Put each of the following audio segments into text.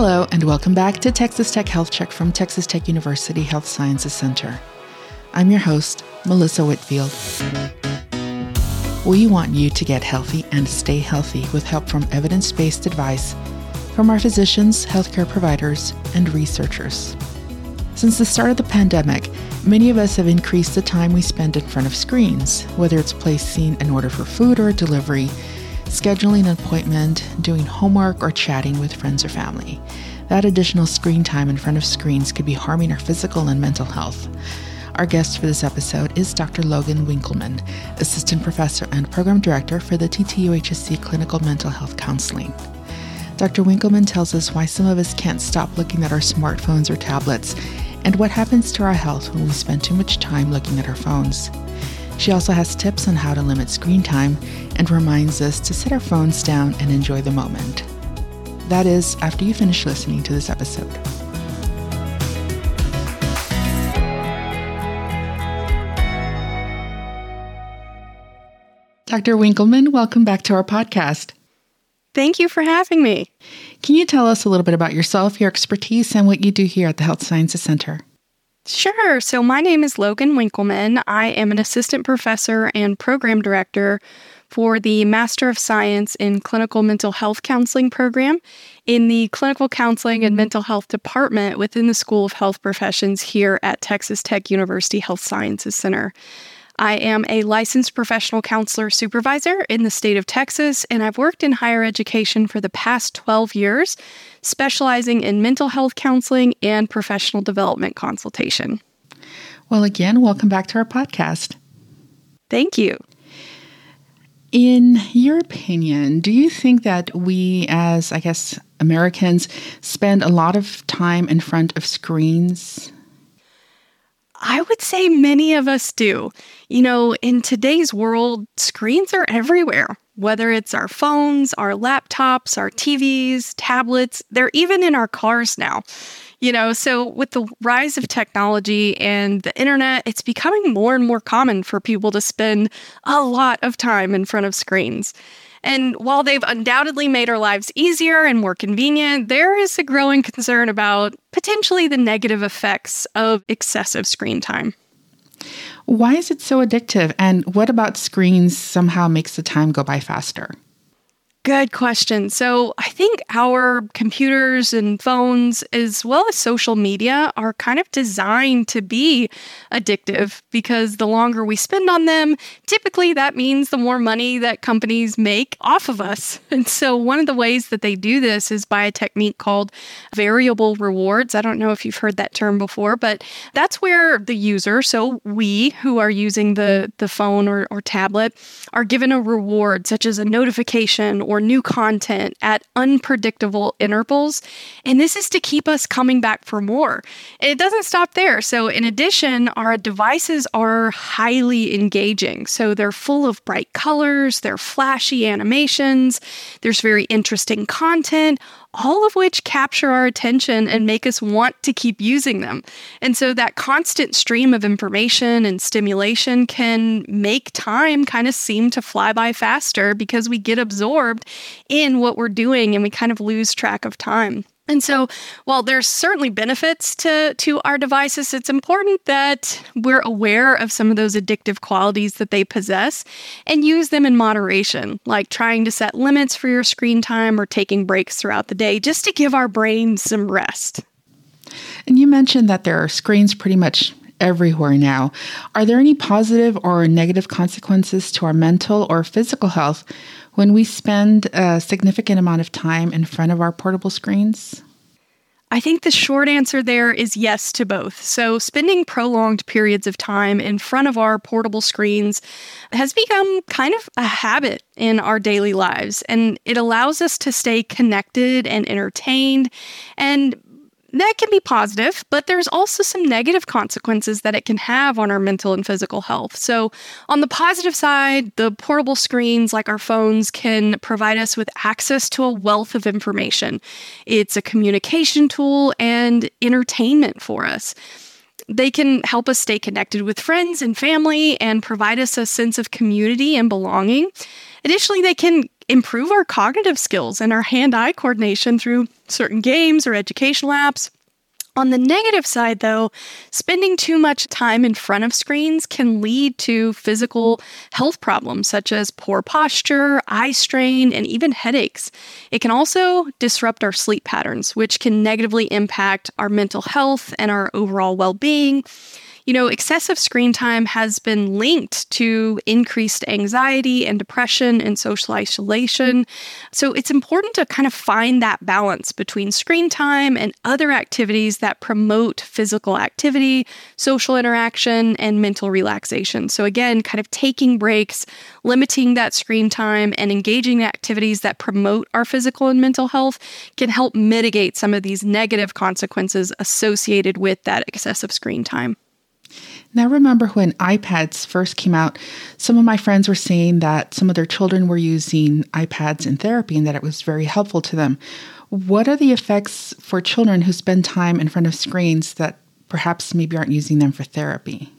Hello, and welcome back to Texas Tech Health Check from Texas Tech University Health Sciences Center. I'm your host, Melissa Whitfield. We want you to get healthy and stay healthy with help from evidence based advice from our physicians, healthcare providers, and researchers. Since the start of the pandemic, many of us have increased the time we spend in front of screens, whether it's placing an order for food or delivery scheduling an appointment, doing homework, or chatting with friends or family. That additional screen time in front of screens could be harming our physical and mental health. Our guest for this episode is Dr. Logan Winkelman, Assistant Professor and Program Director for the TTUHSC Clinical Mental Health Counseling. Dr. Winkelman tells us why some of us can't stop looking at our smartphones or tablets and what happens to our health when we spend too much time looking at our phones. She also has tips on how to limit screen time and reminds us to set our phones down and enjoy the moment. That is, after you finish listening to this episode. Dr. Winkelman, welcome back to our podcast. Thank you for having me. Can you tell us a little bit about yourself, your expertise, and what you do here at the Health Sciences Center? Sure. So, my name is Logan Winkelman. I am an assistant professor and program director for the Master of Science in Clinical Mental Health Counseling program in the Clinical Counseling and mm-hmm. Mental Health Department within the School of Health Professions here at Texas Tech University Health Sciences Center. I am a licensed professional counselor supervisor in the state of Texas, and I've worked in higher education for the past 12 years, specializing in mental health counseling and professional development consultation. Well, again, welcome back to our podcast. Thank you. In your opinion, do you think that we, as I guess Americans, spend a lot of time in front of screens I would say many of us do. You know, in today's world, screens are everywhere, whether it's our phones, our laptops, our TVs, tablets, they're even in our cars now. You know, so with the rise of technology and the internet, it's becoming more and more common for people to spend a lot of time in front of screens. And while they've undoubtedly made our lives easier and more convenient, there is a growing concern about potentially the negative effects of excessive screen time. Why is it so addictive? And what about screens somehow makes the time go by faster? Good question. So, I think our computers and phones, as well as social media, are kind of designed to be addictive because the longer we spend on them, typically that means the more money that companies make off of us. And so, one of the ways that they do this is by a technique called variable rewards. I don't know if you've heard that term before, but that's where the user, so we who are using the, the phone or, or tablet, are given a reward, such as a notification or new content at unpredictable intervals. And this is to keep us coming back for more. It doesn't stop there. So, in addition, our devices are highly engaging. So, they're full of bright colors, they're flashy animations, there's very interesting content, all of which capture our attention and make us want to keep using them. And so that constant stream of information and stimulation can make time kind of seem to fly by faster because we get absorbed in what we're doing and we kind of lose track of time. And so, while there's certainly benefits to, to our devices, it's important that we're aware of some of those addictive qualities that they possess and use them in moderation, like trying to set limits for your screen time or taking breaks throughout the day just to give our brains some rest. And you mentioned that there are screens pretty much everywhere now. Are there any positive or negative consequences to our mental or physical health when we spend a significant amount of time in front of our portable screens? I think the short answer there is yes to both. So, spending prolonged periods of time in front of our portable screens has become kind of a habit in our daily lives, and it allows us to stay connected and entertained and that can be positive, but there's also some negative consequences that it can have on our mental and physical health. So, on the positive side, the portable screens like our phones can provide us with access to a wealth of information. It's a communication tool and entertainment for us. They can help us stay connected with friends and family and provide us a sense of community and belonging. Additionally, they can improve our cognitive skills and our hand eye coordination through certain games or educational apps. On the negative side, though, spending too much time in front of screens can lead to physical health problems such as poor posture, eye strain, and even headaches. It can also disrupt our sleep patterns, which can negatively impact our mental health and our overall well being. You know, excessive screen time has been linked to increased anxiety and depression and social isolation. So it's important to kind of find that balance between screen time and other activities that promote physical activity, social interaction, and mental relaxation. So again, kind of taking breaks, limiting that screen time, and engaging in activities that promote our physical and mental health can help mitigate some of these negative consequences associated with that excessive screen time. Now, remember when iPads first came out, some of my friends were saying that some of their children were using iPads in therapy and that it was very helpful to them. What are the effects for children who spend time in front of screens that perhaps maybe aren't using them for therapy?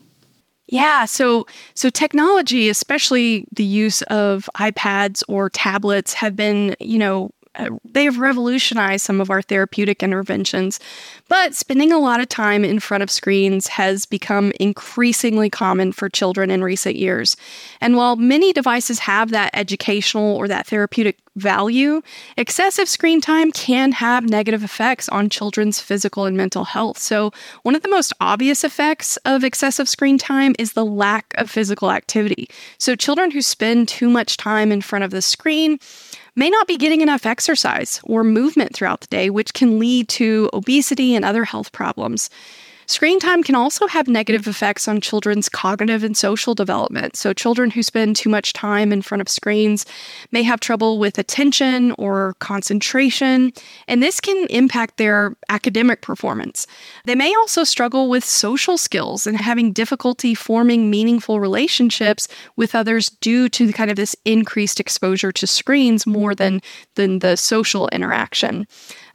Yeah, so so technology, especially the use of iPads or tablets have been, you know, Uh, they have revolutionized some of our therapeutic interventions, but spending a lot of time in front of screens has become increasingly common for children in recent years. And while many devices have that educational or that therapeutic value, excessive screen time can have negative effects on children's physical and mental health. So, one of the most obvious effects of excessive screen time is the lack of physical activity. So, children who spend too much time in front of the screen may not be getting enough exercise or movement throughout the day, which can lead to obesity and other health problems. Screen time can also have negative effects on children's cognitive and social development. So, children who spend too much time in front of screens may have trouble with attention or concentration, and this can impact their academic performance. They may also struggle with social skills and having difficulty forming meaningful relationships with others due to kind of this increased exposure to screens more than, than the social interaction.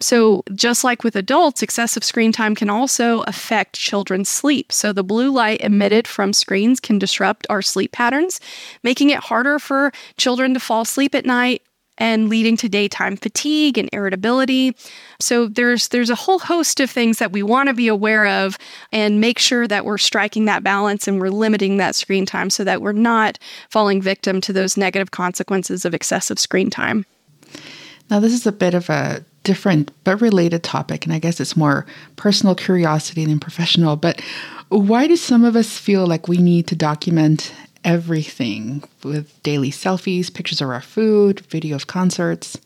So, just like with adults, excessive screen time can also affect children's sleep. So, the blue light emitted from screens can disrupt our sleep patterns, making it harder for children to fall asleep at night and leading to daytime fatigue and irritability. So there's there's a whole host of things that we want to be aware of and make sure that we're striking that balance and we're limiting that screen time so that we're not falling victim to those negative consequences of excessive screen time. Now this is a bit of a different but related topic, and I guess it's more personal curiosity than professional. But why do some of us feel like we need to document everything with daily selfies, pictures of our food, video of concerts?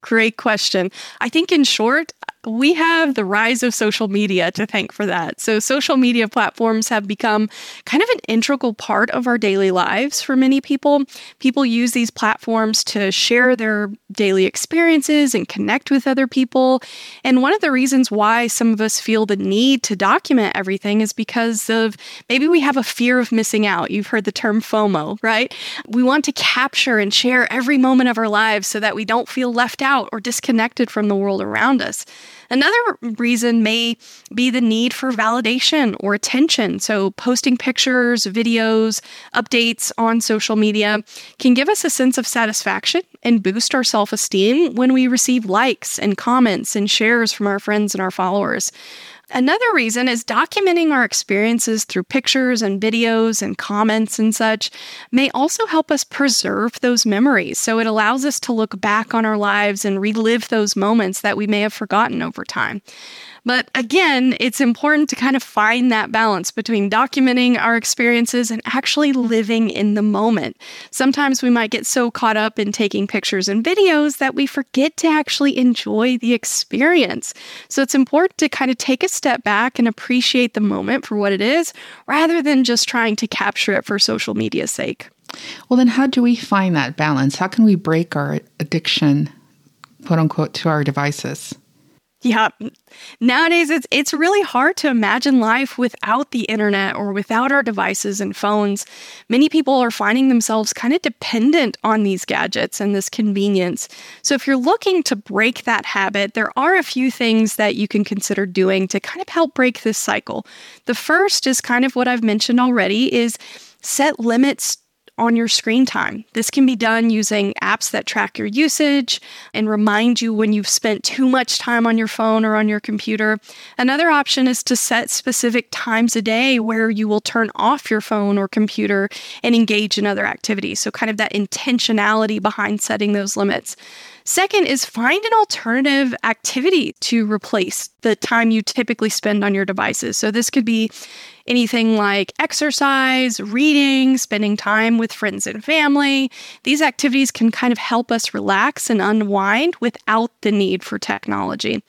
Great question. I think, in short, we have the rise of social media to thank for that. So, social media platforms have become kind of an integral part of our daily lives for many people. People use these platforms to share their daily experiences and connect with other people. And one of the reasons why some of us feel the need to document everything is because of maybe we have a fear of missing out. You've heard the term FOMO, right? We want to capture and share every moment of our lives so that we don't feel left out or disconnected from the world around us. Another reason may be the need for validation or attention. So, posting pictures, videos, updates on social media can give us a sense of satisfaction and boost our self esteem when we receive likes and comments and shares from our friends and our followers. Another reason is documenting our experiences through pictures and videos and comments and such may also help us preserve those memories. So it allows us to look back on our lives and relive those moments that we may have forgotten over time. But again, it's important to kind of find that balance between documenting our experiences and actually living in the moment. Sometimes we might get so caught up in taking pictures and videos that we forget to actually enjoy the experience. So it's important to kind of take a step back and appreciate the moment for what it is rather than just trying to capture it for social media's sake. Well, then, how do we find that balance? How can we break our addiction, quote unquote, to our devices? Yeah. Nowadays it's it's really hard to imagine life without the internet or without our devices and phones. Many people are finding themselves kind of dependent on these gadgets and this convenience. So if you're looking to break that habit, there are a few things that you can consider doing to kind of help break this cycle. The first is kind of what I've mentioned already is set limits on your screen time. This can be done using apps that track your usage and remind you when you've spent too much time on your phone or on your computer. Another option is to set specific times a day where you will turn off your phone or computer and engage in other activities. So, kind of that intentionality behind setting those limits. Second is find an alternative activity to replace the time you typically spend on your devices. So this could be anything like exercise, reading, spending time with friends and family. These activities can kind of help us relax and unwind without the need for technology.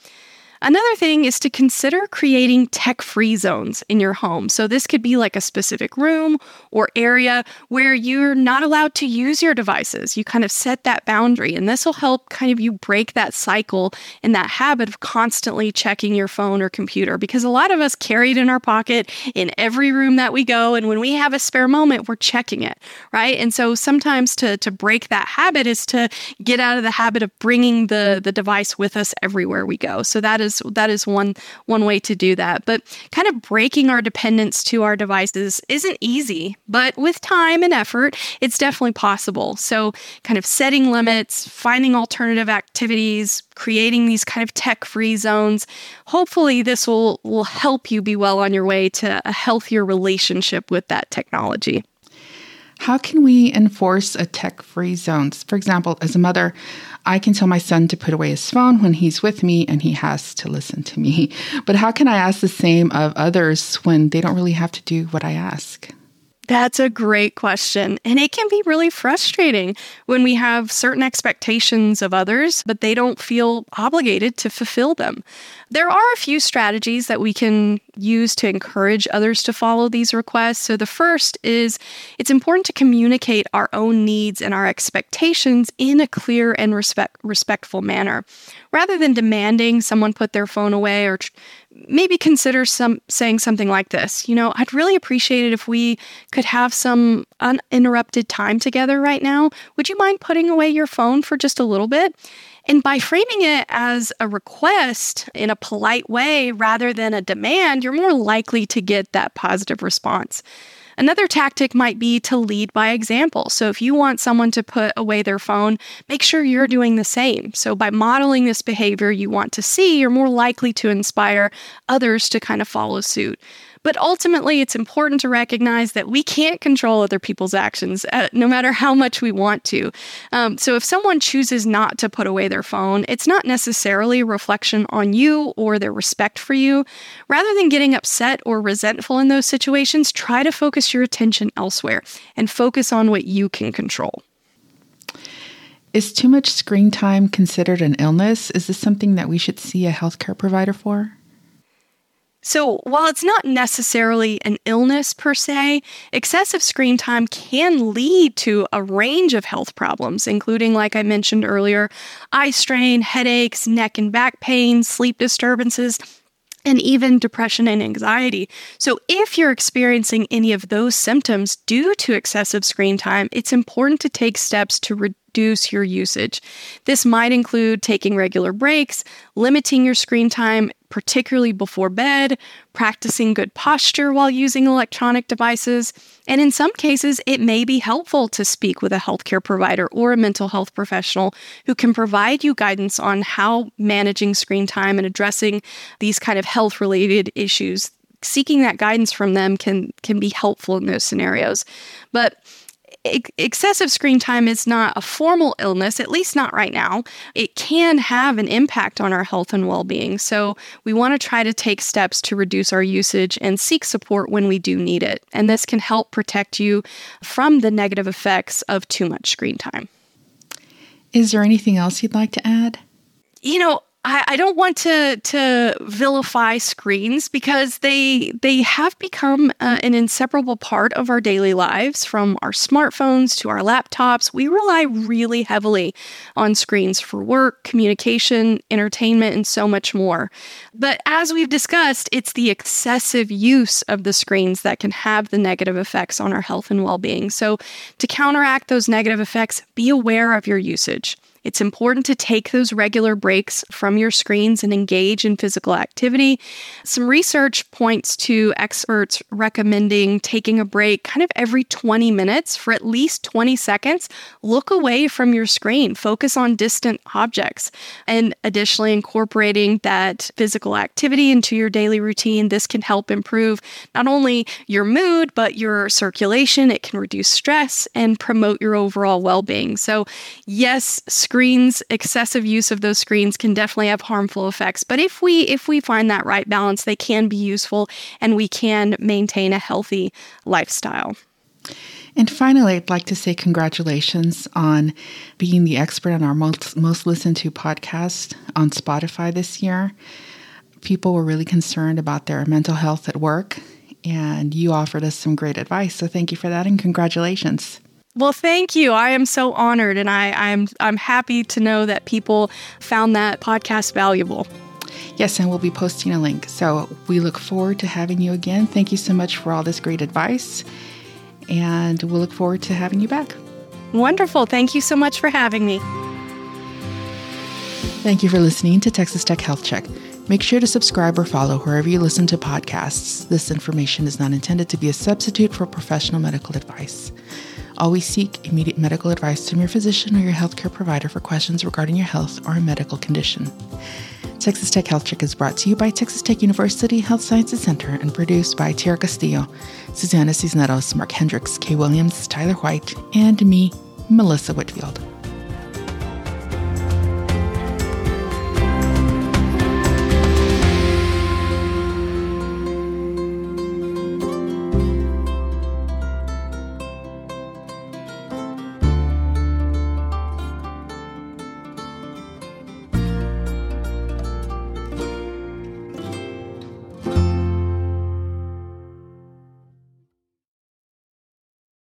Another thing is to consider creating tech free zones in your home. So, this could be like a specific room or area where you're not allowed to use your devices. You kind of set that boundary, and this will help kind of you break that cycle and that habit of constantly checking your phone or computer because a lot of us carry it in our pocket in every room that we go. And when we have a spare moment, we're checking it, right? And so, sometimes to, to break that habit is to get out of the habit of bringing the, the device with us everywhere we go. So, that is is that is one one way to do that. But kind of breaking our dependence to our devices isn't easy, but with time and effort, it's definitely possible. So kind of setting limits, finding alternative activities, creating these kind of tech-free zones. Hopefully this will will help you be well on your way to a healthier relationship with that technology. How can we enforce a tech free zones? For example, as a mother, I can tell my son to put away his phone when he's with me and he has to listen to me. But how can I ask the same of others when they don't really have to do what I ask? That's a great question. And it can be really frustrating when we have certain expectations of others, but they don't feel obligated to fulfill them. There are a few strategies that we can use to encourage others to follow these requests. So, the first is it's important to communicate our own needs and our expectations in a clear and respect, respectful manner. Rather than demanding someone put their phone away or tr- maybe consider some saying something like this you know i'd really appreciate it if we could have some uninterrupted time together right now would you mind putting away your phone for just a little bit and by framing it as a request in a polite way rather than a demand, you're more likely to get that positive response. Another tactic might be to lead by example. So, if you want someone to put away their phone, make sure you're doing the same. So, by modeling this behavior you want to see, you're more likely to inspire others to kind of follow suit. But ultimately, it's important to recognize that we can't control other people's actions, uh, no matter how much we want to. Um, so if someone chooses not to put away their phone, it's not necessarily a reflection on you or their respect for you. Rather than getting upset or resentful in those situations, try to focus your attention elsewhere and focus on what you can control. Is too much screen time considered an illness? Is this something that we should see a healthcare provider for? So, while it's not necessarily an illness per se, excessive screen time can lead to a range of health problems, including, like I mentioned earlier, eye strain, headaches, neck and back pain, sleep disturbances, and even depression and anxiety. So, if you're experiencing any of those symptoms due to excessive screen time, it's important to take steps to reduce your usage. This might include taking regular breaks, limiting your screen time, particularly before bed, practicing good posture while using electronic devices, and in some cases, it may be helpful to speak with a healthcare provider or a mental health professional who can provide you guidance on how managing screen time and addressing these kind of health related issues. Seeking that guidance from them can can be helpful in those scenarios. But excessive screen time is not a formal illness, at least not right now. It can have an impact on our health and well being. So we want to try to take steps to reduce our usage and seek support when we do need it. And this can help protect you from the negative effects of too much screen time. Is there anything else you'd like to add? You know, I, I don't want to to vilify screens because they they have become uh, an inseparable part of our daily lives. From our smartphones to our laptops, we rely really heavily on screens for work, communication, entertainment, and so much more. But as we've discussed, it's the excessive use of the screens that can have the negative effects on our health and well being. So, to counteract those negative effects, be aware of your usage. It's important to take those regular breaks from your screens and engage in physical activity. Some research points to experts recommending taking a break kind of every 20 minutes for at least 20 seconds. Look away from your screen, focus on distant objects, and additionally incorporating that physical activity into your daily routine. This can help improve not only your mood, but your circulation. It can reduce stress and promote your overall well being. So, yes, screens, excessive use of those screens can definitely have harmful effects. But if we if we find that right balance, they can be useful and we can maintain a healthy lifestyle. And finally, I'd like to say congratulations on being the expert on our most, most listened to podcast on Spotify this year. People were really concerned about their mental health at work, and you offered us some great advice. So thank you for that and congratulations. Well, thank you. I am so honored and I, I'm I'm happy to know that people found that podcast valuable. Yes, and we'll be posting a link. So we look forward to having you again. Thank you so much for all this great advice and we'll look forward to having you back. Wonderful. Thank you so much for having me. Thank you for listening to Texas Tech Health Check. Make sure to subscribe or follow wherever you listen to podcasts. This information is not intended to be a substitute for professional medical advice. Always seek immediate medical advice from your physician or your healthcare provider for questions regarding your health or a medical condition. Texas Tech Health Check is brought to you by Texas Tech University Health Sciences Center and produced by Tierra Castillo, Susanna Cisneros, Mark Hendricks, Kay Williams, Tyler White, and me, Melissa Whitfield.